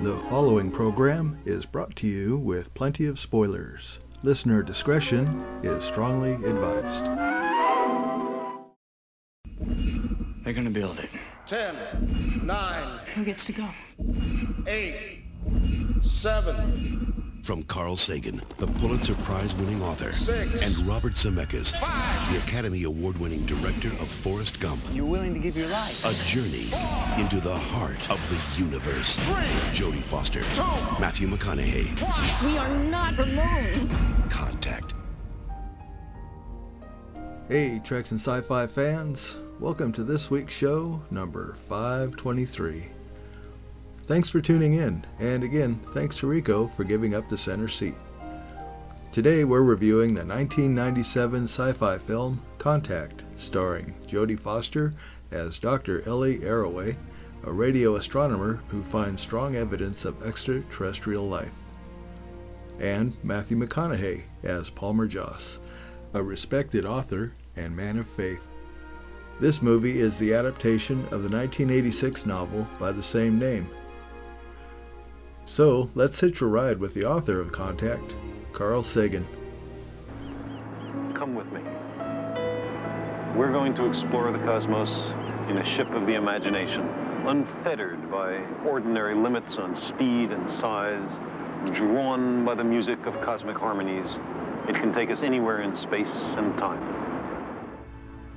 The following program is brought to you with plenty of spoilers. Listener discretion is strongly advised. They're gonna build it. 10, 9, Who gets to go? 8, 7, From Carl Sagan, the Pulitzer Prize-winning author, Six. and Robert Zemeckis, the Academy Award-winning director of Forrest Gump, You're willing to give your life. a journey into the heart of the universe. Jodie Foster, Matthew McConaughey, We are not alone. Contact. Hey, Treks and Sci Fi fans, welcome to this week's show, number 523. Thanks for tuning in, and again, thanks to Rico for giving up the center seat. Today we're reviewing the 1997 sci fi film Contact, starring Jodie Foster as Dr. Ellie Arroway, a radio astronomer who finds strong evidence of extraterrestrial life, and Matthew McConaughey as Palmer Joss, a respected author and man of faith. This movie is the adaptation of the 1986 novel by the same name. So, let's hitch a ride with the author of Contact, Carl Sagan. Come with me. We're going to explore the cosmos in a ship of the imagination, unfettered by ordinary limits on speed and size, drawn by the music of cosmic harmonies. It can take us anywhere in space and time.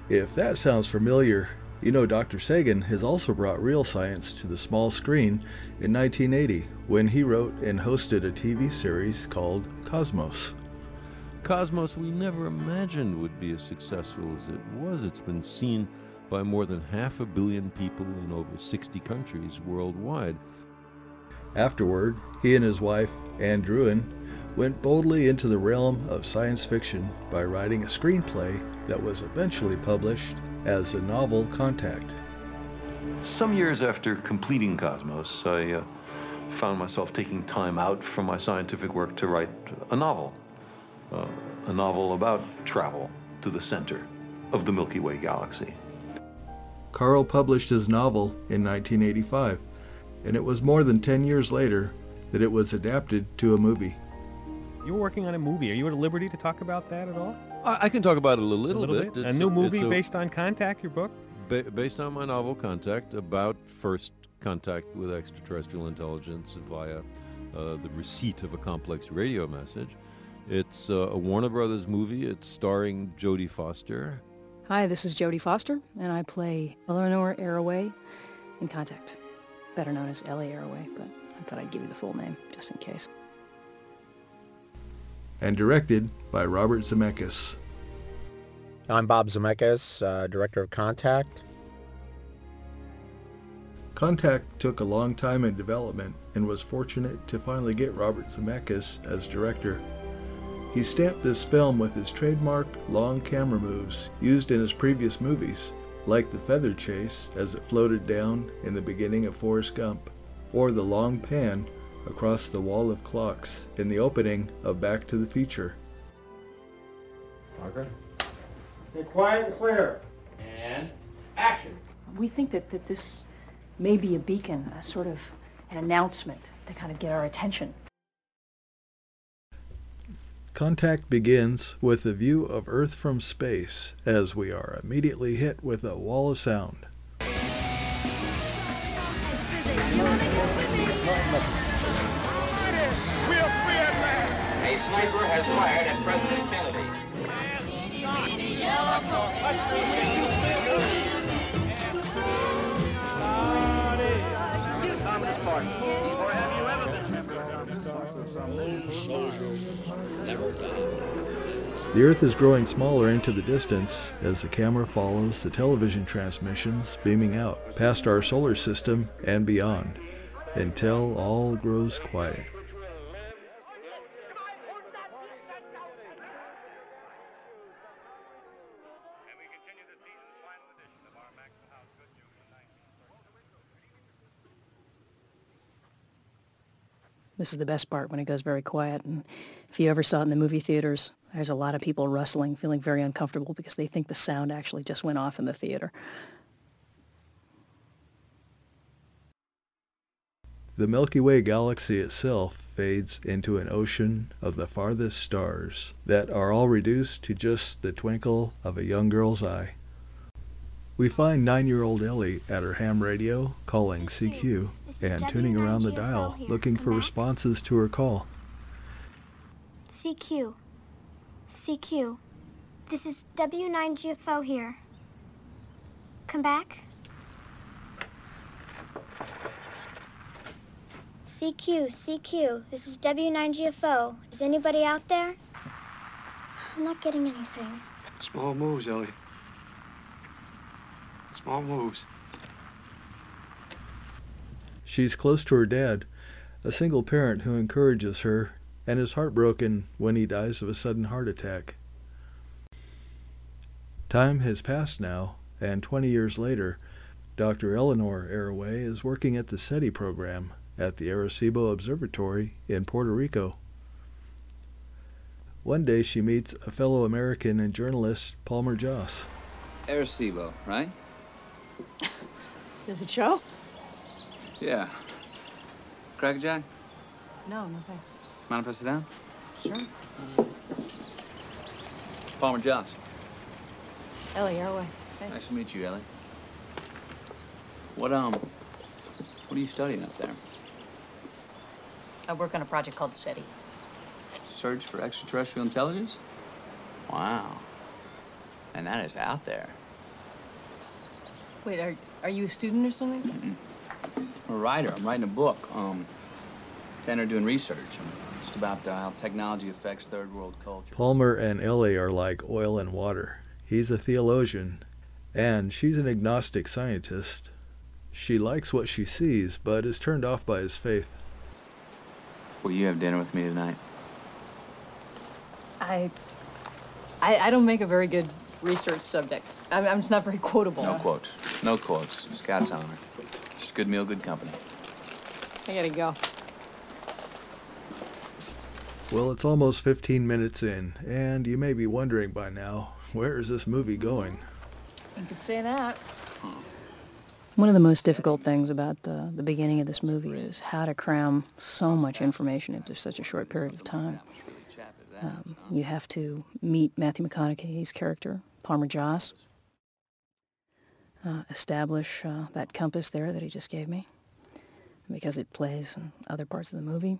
If that sounds familiar, you know Dr. Sagan has also brought real science to the small screen in 1980 when he wrote and hosted a TV series called Cosmos. Cosmos we never imagined would be as successful as it was. It's been seen by more than half a billion people in over 60 countries worldwide. Afterward, he and his wife, Ann Druyan, went boldly into the realm of science fiction by writing a screenplay that was eventually published as the novel Contact. Some years after completing Cosmos, I uh, found myself taking time out from my scientific work to write a novel. Uh, a novel about travel to the center of the Milky Way galaxy. Carl published his novel in 1985, and it was more than 10 years later that it was adapted to a movie. You're working on a movie. Are you at liberty to talk about that at all? I, I can talk about it a little, a little bit. A new movie a- based on Contact, your book? Ba- based on my novel Contact, about first contact with extraterrestrial intelligence via uh, the receipt of a complex radio message. It's uh, a Warner Brothers movie. It's starring Jodie Foster. Hi, this is Jodie Foster, and I play Eleanor Arroway in Contact, better known as Ellie Arroway, but I thought I'd give you the full name just in case. And directed by Robert Zemeckis. I'm Bob Zemeckis, uh, director of Contact. Contact took a long time in development and was fortunate to finally get Robert Zemeckis as director. He stamped this film with his trademark long camera moves used in his previous movies, like the feather chase as it floated down in the beginning of Forrest Gump, or the long pan across the wall of clocks in the opening of Back to the Future. Parker? Be quiet and clear. and action. We think that, that this may be a beacon, a sort of an announcement to kind of get our attention. Contact begins with a view of Earth from space as we are immediately hit with a wall of sound. Has fired at President Kennedy. The Earth is growing smaller into the distance as the camera follows the television transmissions beaming out past our solar system and beyond until all grows quiet. This is the best part when it goes very quiet. And if you ever saw it in the movie theaters, there's a lot of people rustling, feeling very uncomfortable because they think the sound actually just went off in the theater. The Milky Way galaxy itself fades into an ocean of the farthest stars that are all reduced to just the twinkle of a young girl's eye. We find nine year old Ellie at her ham radio calling CQ and tuning around the dial looking for responses to her call. CQ. CQ. This is W9GFO here. Come back. CQ, CQ. This is W9GFO. Is anybody out there? I'm not getting anything. Small moves, Ellie. Small moves. She's close to her dad, a single parent who encourages her and is heartbroken when he dies of a sudden heart attack. Time has passed now, and 20 years later, Dr. Eleanor Arroway is working at the SETI program at the Arecibo Observatory in Puerto Rico. One day she meets a fellow American and journalist, Palmer Joss. Arecibo, right? Does it show? Yeah. Cracker Jack? No, no thanks. Mind if I sit down? Sure. Palmer Joss. Ellie, Arroway. Hey. Nice to meet you, Ellie. What, um, what are you studying up there? I work on a project called SETI. Search for extraterrestrial intelligence? Wow. And that is out there. Wait, are, are you a student or something? Mm-mm. I'm a writer. I'm writing a book. Um, Tanner doing research. Just about uh, how technology affects third world culture. Palmer and Ellie are like oil and water. He's a theologian, and she's an agnostic scientist. She likes what she sees, but is turned off by his faith. Will you have dinner with me tonight? I, I, I don't make a very good research subject. I'm, I'm just not very quotable. No quotes. No quotes. Scott's honor. Just good meal, good company. I gotta go. Well, it's almost 15 minutes in, and you may be wondering by now, where is this movie going? You could say that. One of the most difficult things about the, the beginning of this movie is how to cram so much information into such a short period of time. Um, you have to meet Matthew McConaughey's character, Palmer Joss, uh, establish uh, that compass there that he just gave me, because it plays in other parts of the movie.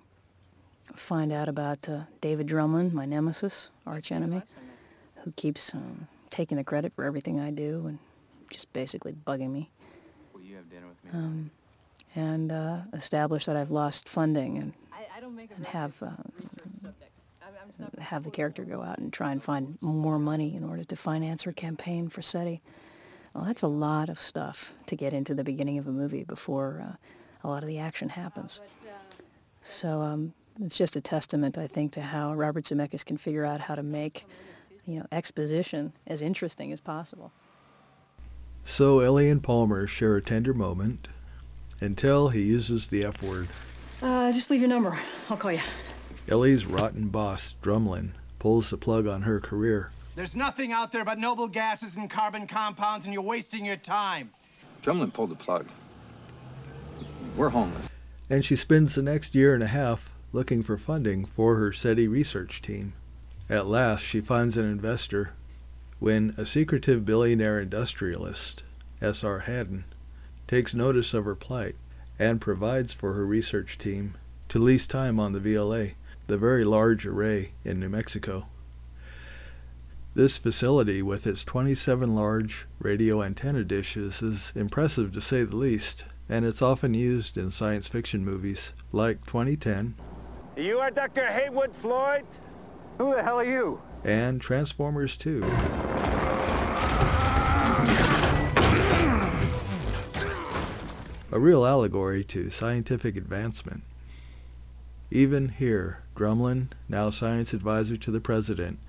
Find out about uh, David Drumlin, my nemesis, arch enemy, who keeps um, taking the credit for everything I do and just basically bugging me. Will you have dinner with me? Um, and uh, establish that I've lost funding and, and have uh, have the character go out and try and find more money in order to finance her campaign for SETI. Well, that's a lot of stuff to get into the beginning of a movie before uh, a lot of the action happens. So um, it's just a testament, I think, to how Robert Zemeckis can figure out how to make, you know, exposition as interesting as possible. So Ellie and Palmer share a tender moment until he uses the F word. Uh, just leave your number. I'll call you. Ellie's rotten boss, Drumlin, pulls the plug on her career. There's nothing out there but noble gases and carbon compounds, and you're wasting your time. Drumlin pulled the plug. We're homeless. And she spends the next year and a half looking for funding for her SETI research team. At last, she finds an investor when a secretive billionaire industrialist, S.R. Haddon, takes notice of her plight and provides for her research team to lease time on the VLA, the very large array in New Mexico. This facility, with its 27 large radio antenna dishes, is impressive to say the least, and it's often used in science fiction movies like 2010. You are Dr. Heywood Floyd? Who the hell are you? And Transformers 2. A real allegory to scientific advancement. Even here, Drumlin, now science advisor to the president,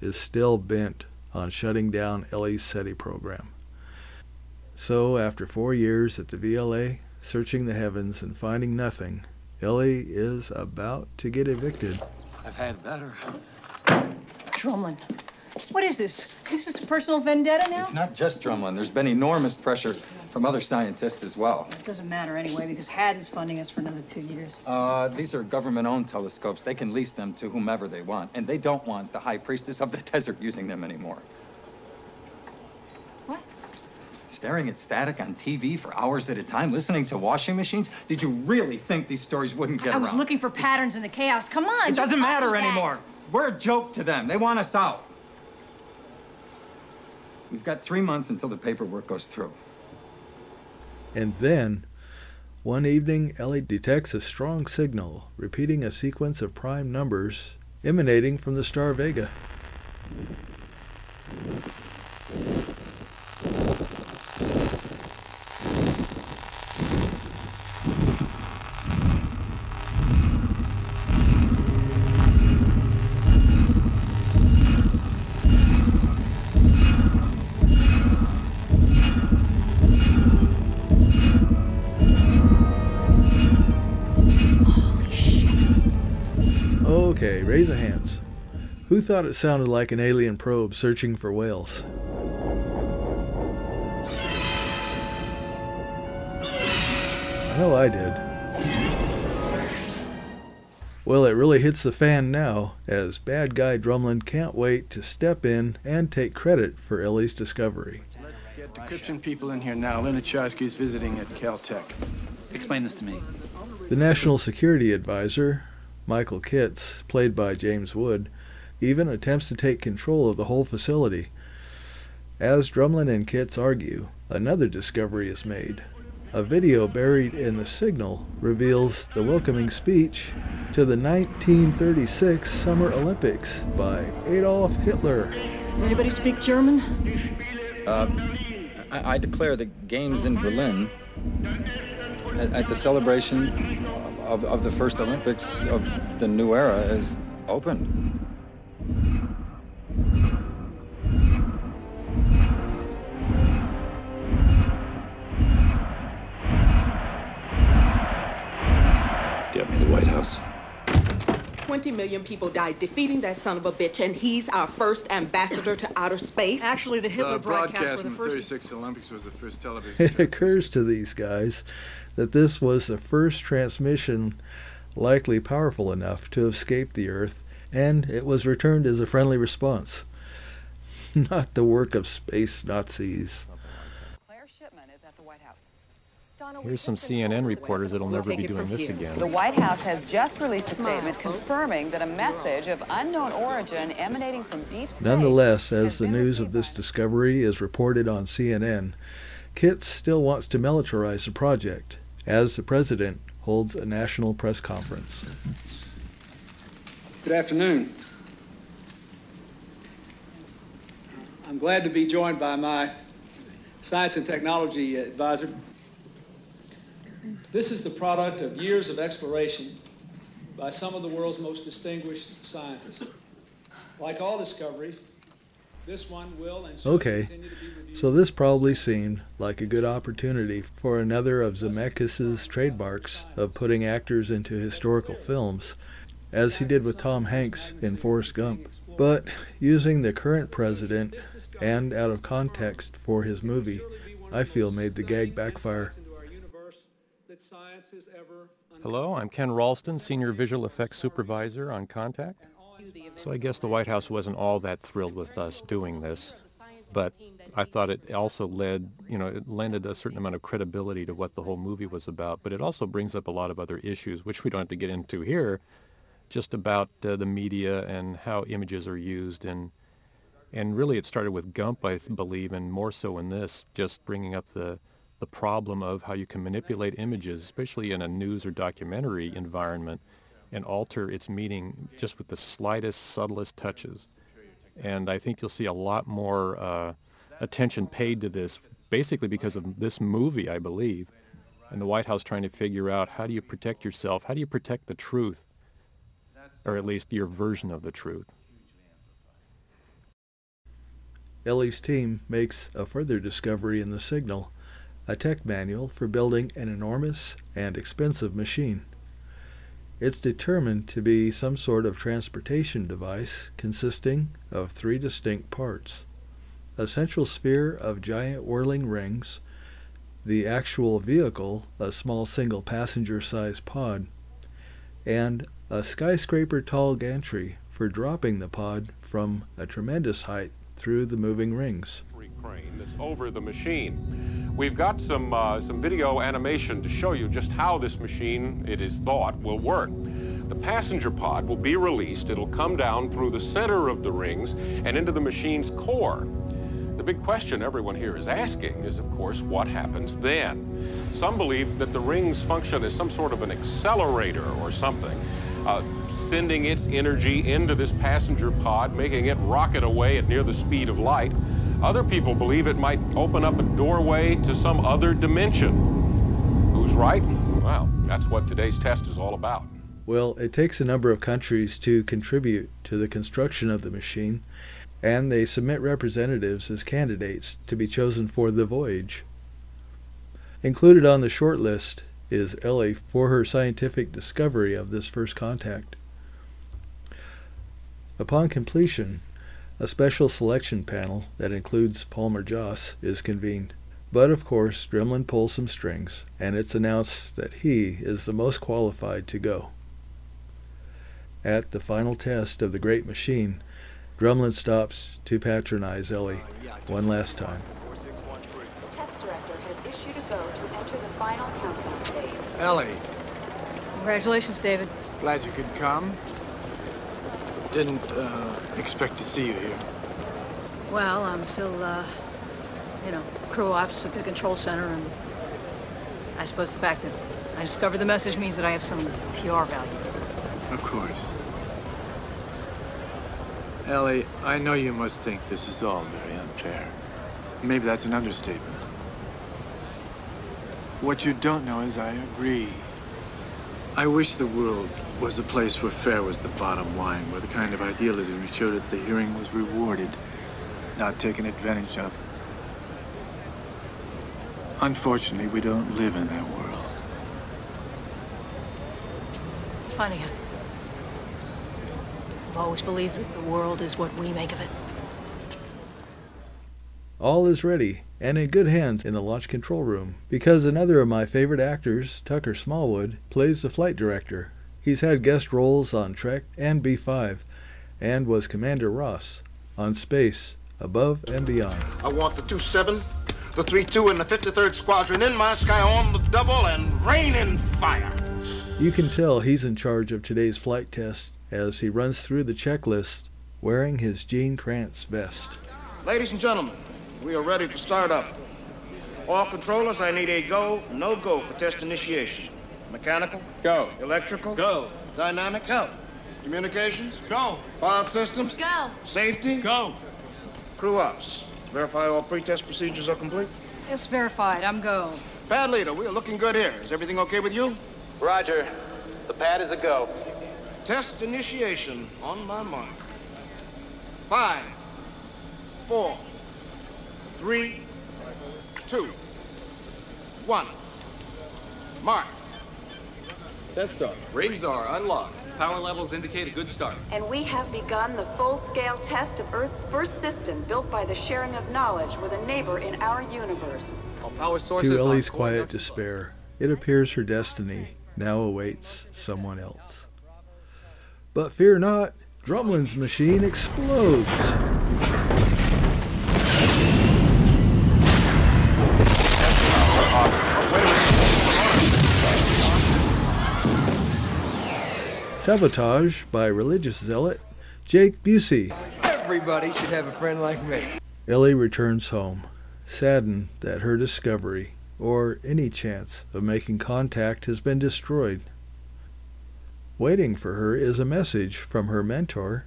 is still bent on shutting down Ellie's SETI program. So, after four years at the VLA, searching the heavens and finding nothing, Ellie is about to get evicted. I've had better. Drumlin, what is this? This is this a personal vendetta now? It's not just Drumlin. There's been enormous pressure from other scientists as well. It doesn't matter anyway because Haddon's funding us for another two years. Uh, these are government-owned telescopes. They can lease them to whomever they want, and they don't want the high priestess of the desert using them anymore. What? Staring at static on TV for hours at a time, listening to washing machines? Did you really think these stories wouldn't get I was looking for patterns in the chaos. Come on. It doesn't matter anymore. We're a joke to them. They want us out. We've got three months until the paperwork goes through. And then, one evening, Ellie detects a strong signal repeating a sequence of prime numbers emanating from the star Vega. Okay, raise of hands. Who thought it sounded like an alien probe searching for whales? I know I did. Well, it really hits the fan now, as bad guy Drumlin can't wait to step in and take credit for Ellie's discovery. Let's get decryption people in here now. Linichowski's visiting at Caltech. Explain this to me. The National Security Advisor, Michael Kitz, played by James Wood, even attempts to take control of the whole facility. As Drumlin and Kitz argue, another discovery is made. A video buried in the signal reveals the welcoming speech to the 1936 Summer Olympics by Adolf Hitler. Does anybody speak German? Uh, I, I declare the games in Berlin at, at the celebration of, of the first Olympics of the new era is open. Get me the White House. 20 million people died defeating that son of a bitch, and he's our first ambassador to outer space. Actually, the Hitler The broadcasts broadcast were the from the first. 36 Olympics was the first television. It occurs to these guys that this was the first transmission likely powerful enough to escape the Earth, and it was returned as a friendly response. Not the work of space Nazis. Here's some CNN reporters that'll never be doing this again. The White House has just released a statement confirming that a message of unknown origin emanating from deep space. Nonetheless, as the news of this discovery is reported on CNN, Kitz still wants to militarize the project, as the president holds a national press conference. Good afternoon. I'm glad to be joined by my science and technology advisor. This is the product of years of exploration by some of the world's most distinguished scientists. Like all discoveries, this one will and Okay, continue to be so this probably seemed like a good opportunity for another of Zemeckis' trademarks of putting actors into historical films, as he did with Tom Hanks in Forrest Gump. But using the current president and out of context for his movie, I feel made the gag backfire. that science has ever Hello, I'm Ken Ralston, Senior Visual Effects Supervisor on Contact. So I guess the White House wasn't all that thrilled with us doing this, but I thought it also led, you know, it lended a certain amount of credibility to what the whole movie was about, but it also brings up a lot of other issues, which we don't have to get into here, just about uh, the media and how images are used and and really it started with Gump, I believe, and more so in this, just bringing up the the problem of how you can manipulate images, especially in a news or documentary environment, and alter its meaning just with the slightest, subtlest touches. And I think you'll see a lot more uh, attention paid to this, basically because of this movie, I believe, and the White House trying to figure out how do you protect yourself, how do you protect the truth, or at least your version of the truth. Ellie's team makes a further discovery in the signal, a tech manual for building an enormous and expensive machine. It's determined to be some sort of transportation device consisting of three distinct parts a central sphere of giant whirling rings, the actual vehicle, a small single passenger sized pod, and a skyscraper tall gantry for dropping the pod from a tremendous height through the moving rings. Crane that's over the machine. We've got some, uh, some video animation to show you just how this machine, it is thought, will work. The passenger pod will be released. It'll come down through the center of the rings and into the machine's core. The big question everyone here is asking is, of course, what happens then? Some believe that the rings function as some sort of an accelerator or something, uh, sending its energy into this passenger pod, making it rocket away at near the speed of light. Other people believe it might open up a doorway to some other dimension. Who's right? Well, that's what today's test is all about. Well, it takes a number of countries to contribute to the construction of the machine, and they submit representatives as candidates to be chosen for the voyage. Included on the short list is Ellie for her scientific discovery of this first contact. Upon completion, a special selection panel that includes Palmer Joss is convened. But of course, Drumlin pulls some strings, and it's announced that he is the most qualified to go. At the final test of the great machine, Drumlin stops to patronize Ellie uh, one last time. The test director has issued a go to enter the final countdown phase. Ellie, Congratulations, David. glad you could come. Didn't uh, expect to see you here. Well, I'm still, uh, you know, crew ops at the control center, and I suppose the fact that I discovered the message means that I have some PR value. Of course. Ellie, I know you must think this is all very unfair. Maybe that's an understatement. What you don't know is I agree. I wish the world was a place where fair was the bottom line, where the kind of idealism you showed at the hearing was rewarded, not taken advantage of. Unfortunately, we don't live in that world. Funny, huh? I've always believed that the world is what we make of it. All is ready and in good hands in the launch control room because another of my favorite actors, Tucker Smallwood, plays the flight director. He's had guest roles on Trek and B5 and was Commander Ross on Space, Above and Beyond. I want the 2-7, the 3-2, and the 53rd Squadron in my sky on the double and raining fire. You can tell he's in charge of today's flight test as he runs through the checklist wearing his Gene Kranz vest. Ladies and gentlemen, we are ready to start up. All controllers, I need a go, no-go for test initiation. Mechanical? Go. Electrical? Go. Dynamics? Go. Communications? Go. File systems? Go. Safety? Go. Crew ops. Verify all pre-test procedures are complete? Yes, verified. I'm go. Pad leader, we are looking good here. Is everything okay with you? Roger. The pad is a go. Test initiation on my mark. Five, four, three, two, one. Mark. Test start. Rings are unlocked. Power levels indicate a good start. And we have begun the full-scale test of Earth's first system built by the sharing of knowledge with a neighbor in our universe. All power sources To Ellie's quiet despair, it appears her destiny now awaits someone else. But fear not, Drumlin's machine explodes. Sabotage by religious zealot Jake Busey. Everybody should have a friend like me. Ellie returns home, saddened that her discovery, or any chance of making contact, has been destroyed. Waiting for her is a message from her mentor,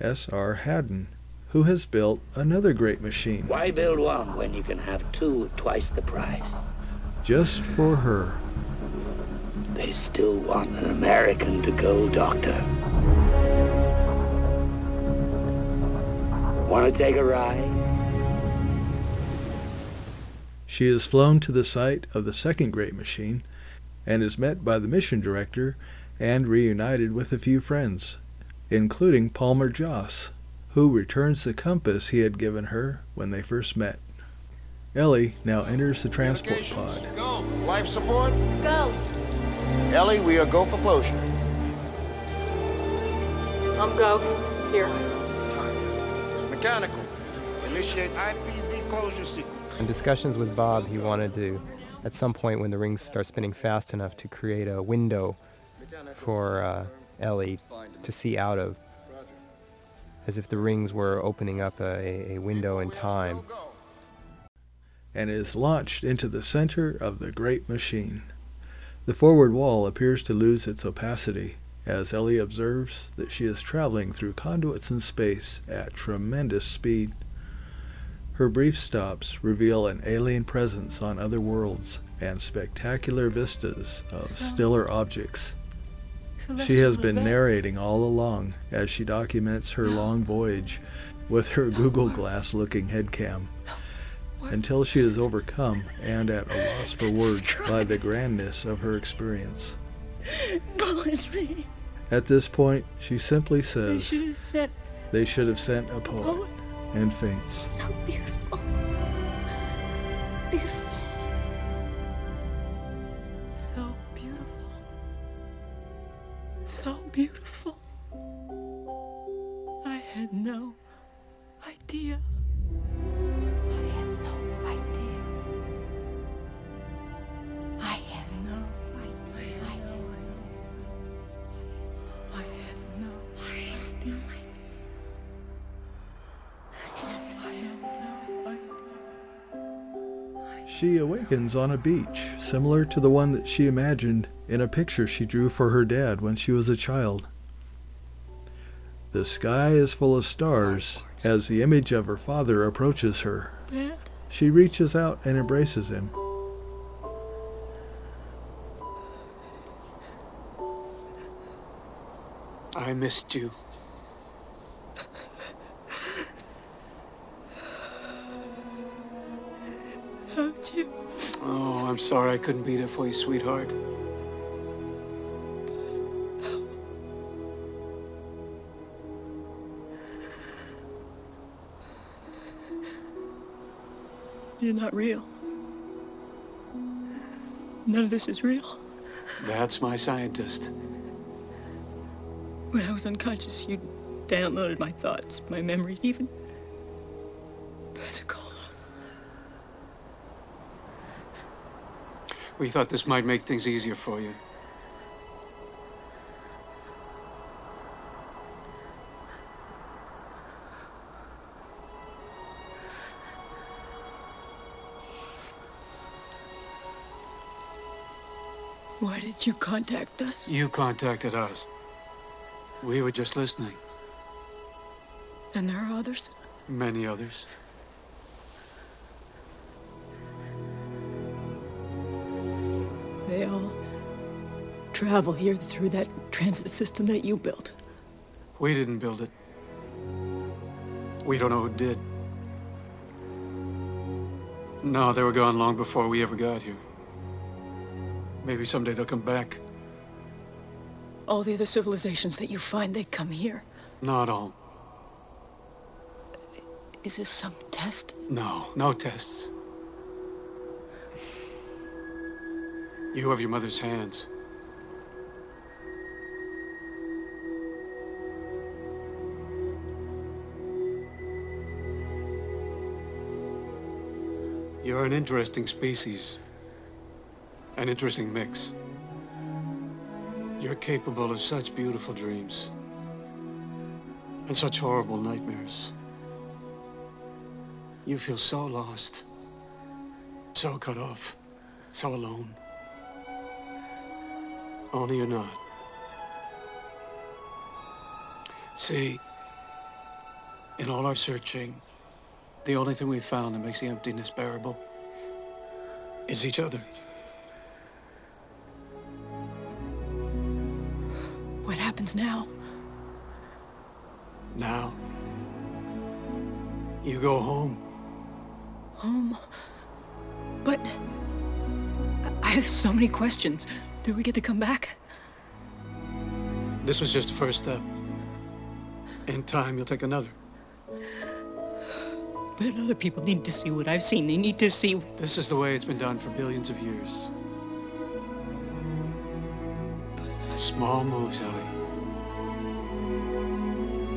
S.R. Haddon, who has built another great machine Why build one when you can have two twice the price? just for her. They still want an American to go, Doctor. Want to take a ride? She is flown to the site of the second great machine and is met by the mission director and reunited with a few friends, including Palmer Joss, who returns the compass he had given her when they first met. Ellie now enters the transport pod. Go. Life support? Go. Ellie, we are go for closure. I'm go. Here. Mechanical. Initiate IPV closure sequence. In discussions with Bob, he wanted to, at some point when the rings start spinning fast enough, to create a window for uh, Ellie to see out of, as if the rings were opening up a, a window in time. and is launched into the center of the great machine. The forward wall appears to lose its opacity as Ellie observes that she is traveling through conduits in space at tremendous speed. Her brief stops reveal an alien presence on other worlds and spectacular vistas of stiller objects. She has been narrating all along as she documents her long voyage with her Google Glass looking headcam until she is overcome and at a loss for words by the grandness of her experience. Poetry. At this point, she simply says, They should have they should have sent a poet poet. and faints. So. Beautiful. On a beach, similar to the one that she imagined in a picture she drew for her dad when she was a child. The sky is full of stars as the image of her father approaches her. She reaches out and embraces him. I missed you. You? Oh, I'm sorry I couldn't be there for you, sweetheart. You're not real. None of this is real. That's my scientist. When I was unconscious, you downloaded my thoughts, my memories, even We thought this might make things easier for you. Why did you contact us? You contacted us. We were just listening. And there are others? Many others. Travel here through that transit system that you built. We didn't build it. We don't know who did. No, they were gone long before we ever got here. Maybe someday they'll come back. All the other civilizations that you find, they come here. Not all. Is this some test? No, no tests. You have your mother's hands. You're an interesting species. An interesting mix. You're capable of such beautiful dreams. And such horrible nightmares. You feel so lost. So cut off. So alone. Only you're not. See, in all our searching, the only thing we found that makes the emptiness bearable is each other. What happens now? Now, you go home. Home? But I have so many questions. Do we get to come back? This was just the first step. In time, you'll take another. But other people need to see what I've seen. They need to see... This is the way it's been done for billions of years. Small moves, Ellie.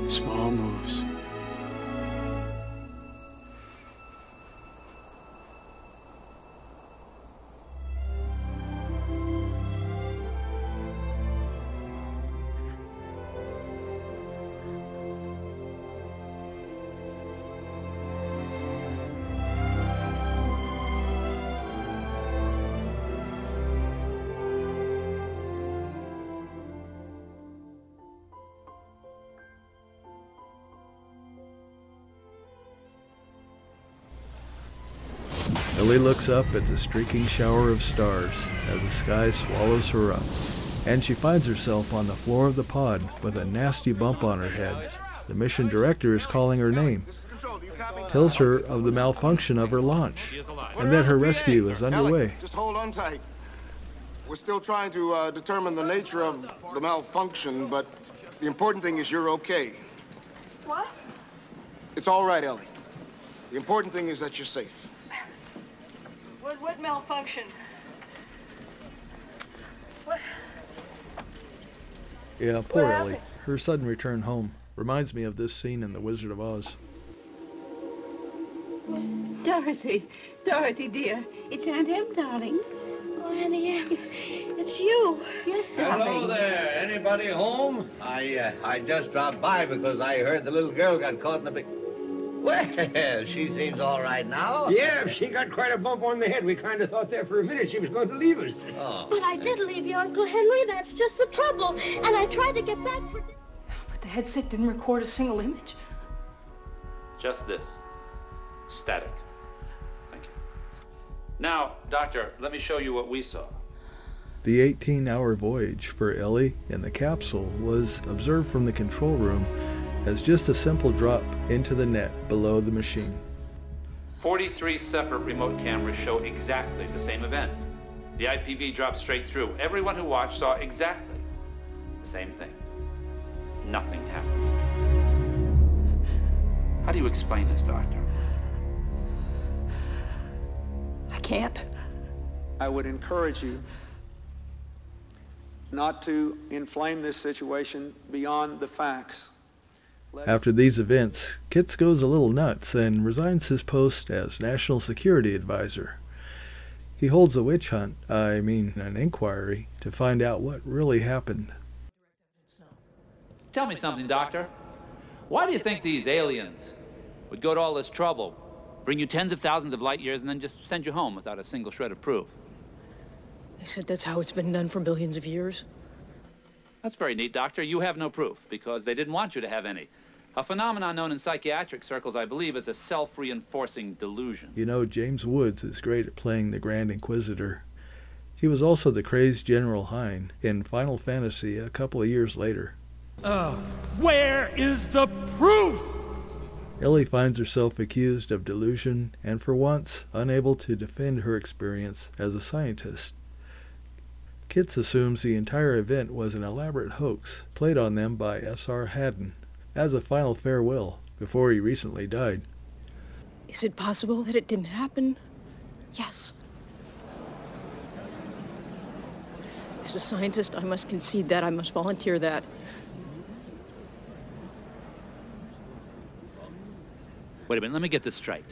Small moves. Ellie looks up at the streaking shower of stars as the sky swallows her up, and she finds herself on the floor of the pod with a nasty bump on her head. The mission director is calling her name, tells her of the malfunction of her launch, and that her rescue is underway. Ellie, just hold on tight. We're still trying to uh, determine the nature of the malfunction, but the important thing is you're okay. What? It's all right, Ellie. The important thing is that you're safe. What, what malfunction? What? Yeah, poor What Ellie. Her sudden return home reminds me of this scene in The Wizard of Oz. Dorothy, Dorothy, dear. It's Aunt Em, darling. Oh, Auntie Em, it's you. Yes, darling. Hello there. Anybody home? I uh, I just dropped by because I heard the little girl got caught in the big... Well, she seems all right now. Yeah, she got quite a bump on the head. We kind of thought there for a minute she was going to leave us. Oh. But I did leave you, Uncle Henry. That's just the trouble. And I tried to get back for... But the headset didn't record a single image. Just this. Static. Thank you. Now, Doctor, let me show you what we saw. The 18 hour voyage for Ellie in the capsule was observed from the control room as just a simple drop into the net below the machine. 43 separate remote cameras show exactly the same event. The IPV dropped straight through. Everyone who watched saw exactly the same thing. Nothing happened. How do you explain this, Doctor? I can't. I would encourage you not to inflame this situation beyond the facts. After these events, Kitz goes a little nuts and resigns his post as National Security Advisor. He holds a witch hunt, I mean an inquiry, to find out what really happened. Tell me something, Doctor. Why do you think these aliens would go to all this trouble, bring you tens of thousands of light years, and then just send you home without a single shred of proof? They said that's how it's been done for billions of years. That's very neat, Doctor. You have no proof, because they didn't want you to have any. A phenomenon known in psychiatric circles, I believe, as a self-reinforcing delusion. You know, James Woods is great at playing the Grand Inquisitor. He was also the crazed General Hein in Final Fantasy a couple of years later. Uh, where is the proof? Ellie finds herself accused of delusion and, for once, unable to defend her experience as a scientist. Kitz assumes the entire event was an elaborate hoax played on them by S.R. Haddon as a final farewell before he recently died. Is it possible that it didn't happen? Yes. As a scientist, I must concede that. I must volunteer that. Wait a minute, let me get this straight.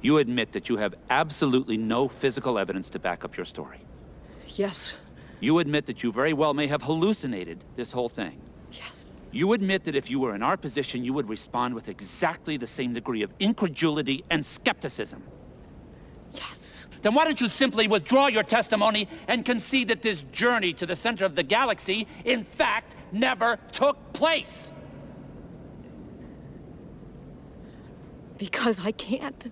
You admit that you have absolutely no physical evidence to back up your story. Yes. You admit that you very well may have hallucinated this whole thing. Yes. You admit that if you were in our position, you would respond with exactly the same degree of incredulity and skepticism. Yes. Then why don't you simply withdraw your testimony and concede that this journey to the center of the galaxy, in fact, never took place? Because I can't.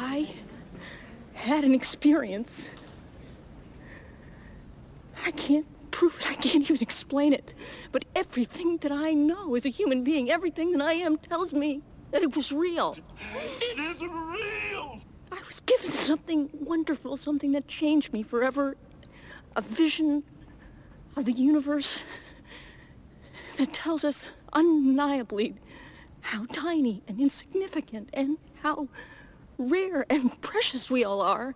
I had an experience. I can't prove it. I can't even explain it. But everything that I know as a human being, everything that I am tells me that it was real. It isn't real! I was given something wonderful, something that changed me forever. A vision of the universe that tells us undeniably how tiny and insignificant and how rare and precious we all are.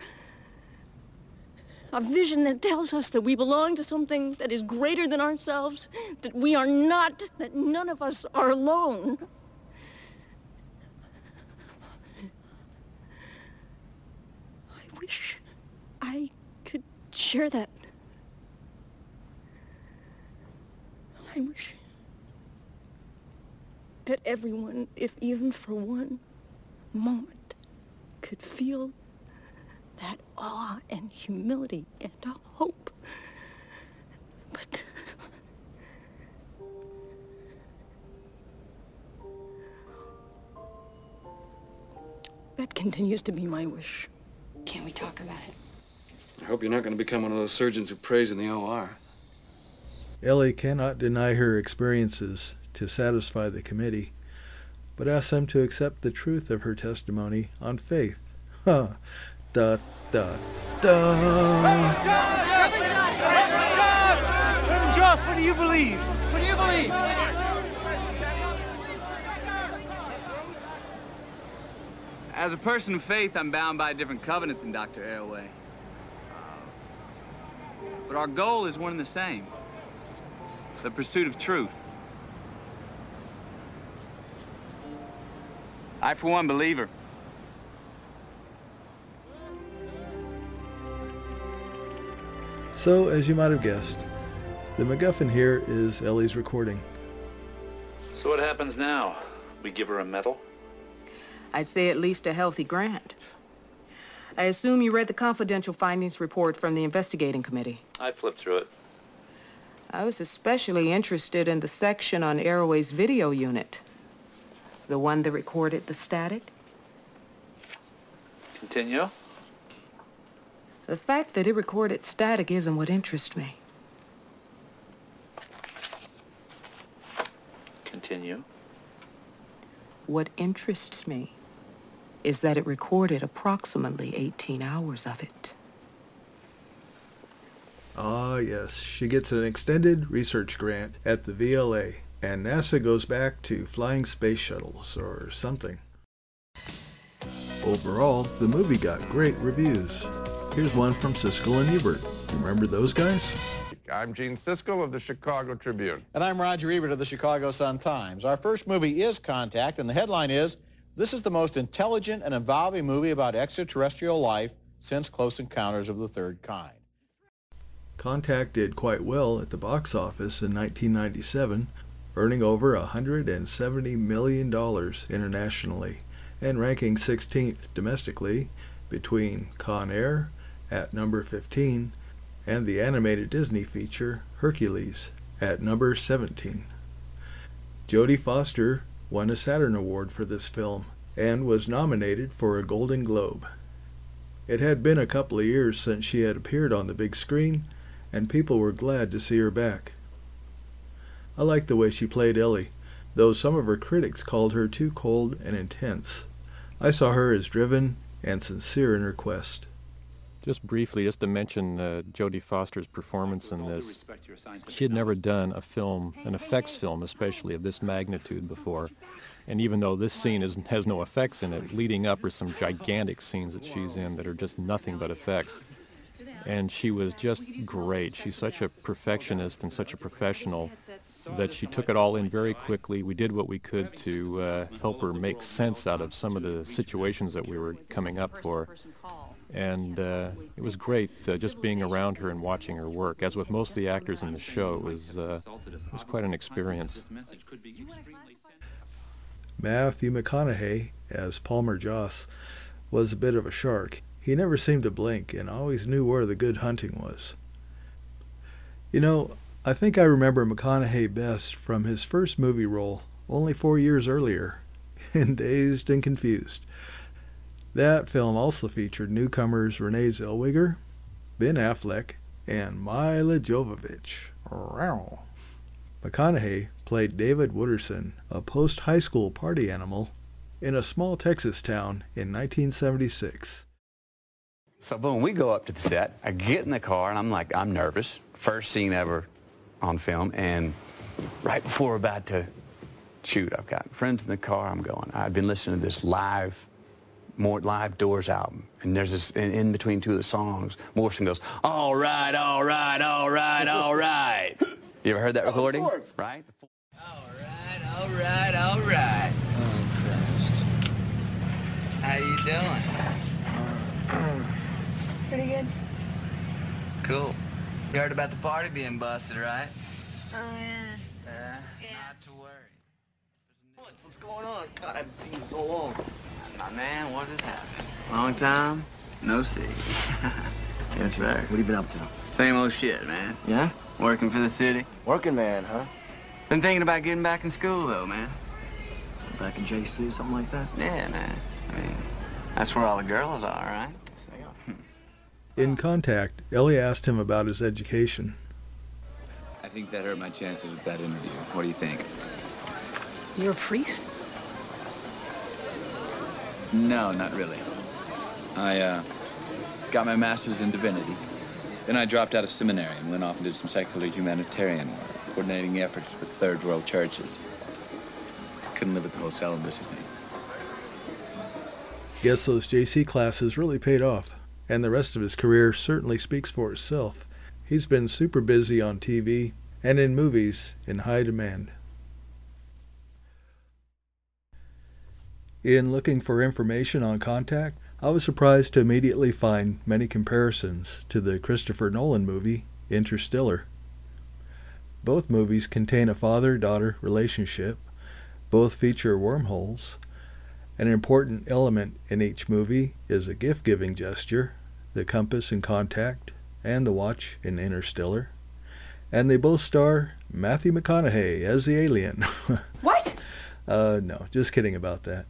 A vision that tells us that we belong to something that is greater than ourselves, that we are not, that none of us are alone. I wish I could share that. I wish that everyone, if even for one moment, could feel that awe and humility and hope. But that continues to be my wish. Can't we talk about it? I hope you're not going to become one of those surgeons who prays in the OR. Ellie cannot deny her experiences to satisfy the committee, but asks them to accept the truth of her testimony on faith. Huh. Da, da, da. Joss, what do you believe? What do you believe? As a person of faith, I'm bound by a different covenant than Dr. Arroway. But our goal is one and the same. The pursuit of truth. I, for one, believe her. So, as you might have guessed, the MacGuffin here is Ellie's recording. So what happens now? We give her a medal? I'd say at least a healthy grant. I assume you read the confidential findings report from the investigating committee. I flipped through it. I was especially interested in the section on Arroway's video unit. The one that recorded the static. Continue. The fact that it recorded static isn't what interests me. Continue. What interests me is that it recorded approximately 18 hours of it. Ah, yes, she gets an extended research grant at the VLA, and NASA goes back to flying space shuttles or something. Overall, the movie got great reviews. Here's one from Siskel and Ebert. Remember those guys? I'm Gene Siskel of the Chicago Tribune. And I'm Roger Ebert of the Chicago Sun-Times. Our first movie is Contact, and the headline is, This is the most intelligent and involving movie about extraterrestrial life since Close Encounters of the Third Kind. Contact did quite well at the box office in 1997, earning over $170 million internationally and ranking 16th domestically between Con Air at number 15 and the animated Disney feature Hercules at number 17. Jodie Foster won a Saturn Award for this film and was nominated for a Golden Globe. It had been a couple of years since she had appeared on the big screen, and people were glad to see her back. I liked the way she played Ellie, though some of her critics called her too cold and intense. I saw her as driven and sincere in her quest. Just briefly, just to mention uh, Jodie Foster's performance in this. She had never done a film, an effects film especially, of this magnitude before. And even though this scene is, has no effects in it, leading up are some gigantic scenes that she's in that are just nothing but effects. And she was just great. She's such a perfectionist and such a professional that she took it all in very quickly. We did what we could to uh, help her make sense out of some of the situations that we were coming up for. And uh, it was great uh, just being around her and watching her work. As with most of the actors in the show, it was, uh, it was quite an experience. Matthew McConaughey, as Palmer Joss, was a bit of a shark. He never seemed to blink and always knew where the good hunting was. You know, I think I remember McConaughey best from his first movie role, only four years earlier, in Dazed and Confused. That film also featured newcomers Renee Zellweger, Ben Affleck, and Milla Jovovich. McConaughey played David Wooderson, a post-high school party animal, in a small Texas town in 1976. So boom, we go up to the set. I get in the car and I'm like, I'm nervous. First scene ever, on film, and right before we're about to shoot, I've got friends in the car. I'm going. I've been listening to this live, more live Doors album, and there's this in, in between two of the songs. Morrison goes, "All right, all right, all right, all right." You ever heard that recording? Right. All right, all right, all right. Oh, Christ. How you doing? Pretty good. Cool. You heard about the party being busted, right? Oh, yeah. Uh, Not to worry. What's going on? God, I haven't seen you in so long. My man, what has happened? Long time, no see. yes, sir. What have you been up to? Same old shit, man. Yeah? Working for the city. Working man, huh? Been thinking about getting back in school, though, man. Back in JC, or something like that? Yeah, man. I mean, that's where all the girls are, right? In Contact, Ellie asked him about his education. I think that hurt my chances with that interview. What do you think? You're a priest? No, not really. I uh, got my master's in divinity. Then I dropped out of seminary and went off and did some secular humanitarian work, coordinating efforts with third world churches. Couldn't live with the whole celibacy thing. Guess those JC classes really paid off, and the rest of his career certainly speaks for itself. He's been super busy on TV and in movies in high demand. In looking for information on Contact, I was surprised to immediately find many comparisons to the Christopher Nolan movie Interstellar. Both movies contain a father daughter relationship, both feature wormholes. An important element in each movie is a gift giving gesture, the compass in Contact, and the watch in Interstellar. And they both star Matthew McConaughey as the alien. What? Uh, no, just kidding about that.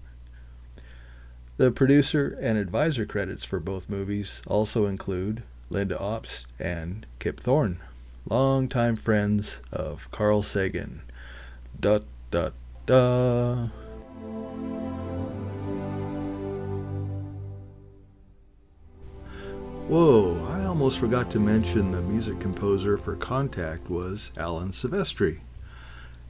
The producer and advisor credits for both movies also include Lynda Obst and Kip Thorne, longtime friends of Carl Sagan. Da da da. Whoa, I almost forgot to mention the music composer for Contact was Alan Silvestri.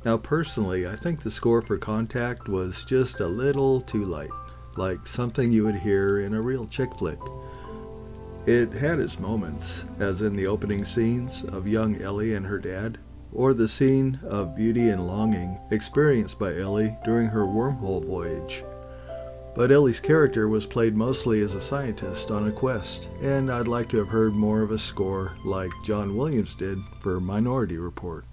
Now, personally, I think the score for Contact was just a little too light, like something you would hear in a real chick flick. It had its moments, as in the opening scenes of young Ellie and her dad, or the scene of beauty and longing experienced by Ellie during her wormhole voyage. But Ellie's character was played mostly as a scientist on a quest, and I'd like to have heard more of a score like John Williams did for Minority Report.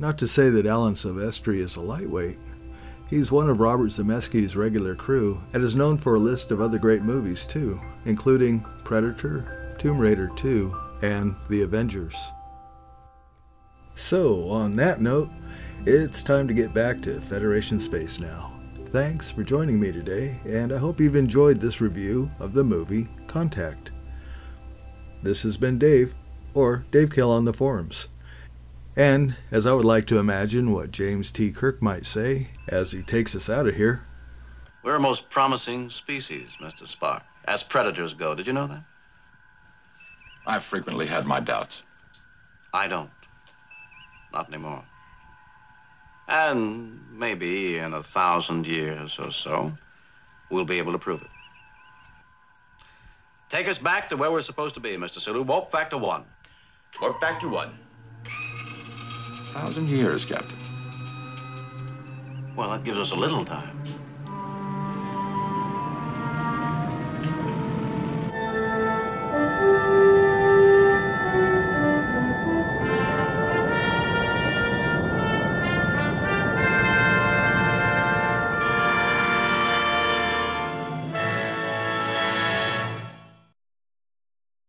Not to say that Alan Silvestri is a lightweight. He's one of Robert Zemeckis's regular crew and is known for a list of other great movies too, including Predator, Tomb Raider 2, and The Avengers. So, on that note, it's time to get back to Federation Space now. Thanks for joining me today, and I hope you've enjoyed this review of the movie Contact. This has been Dave, or Dave Kill on the forums. And as I would like to imagine what James T. Kirk might say as he takes us out of here, We're a most promising species, Mr. Spock. As predators go, did you know that? I've frequently had my doubts. I don't. Not anymore. And maybe in a thousand years or so, we'll be able to prove it. Take us back to where we're supposed to be, Mr. Sulu. Warp factor one. Warp factor one. A thousand years, Captain. Well, that gives us a little time.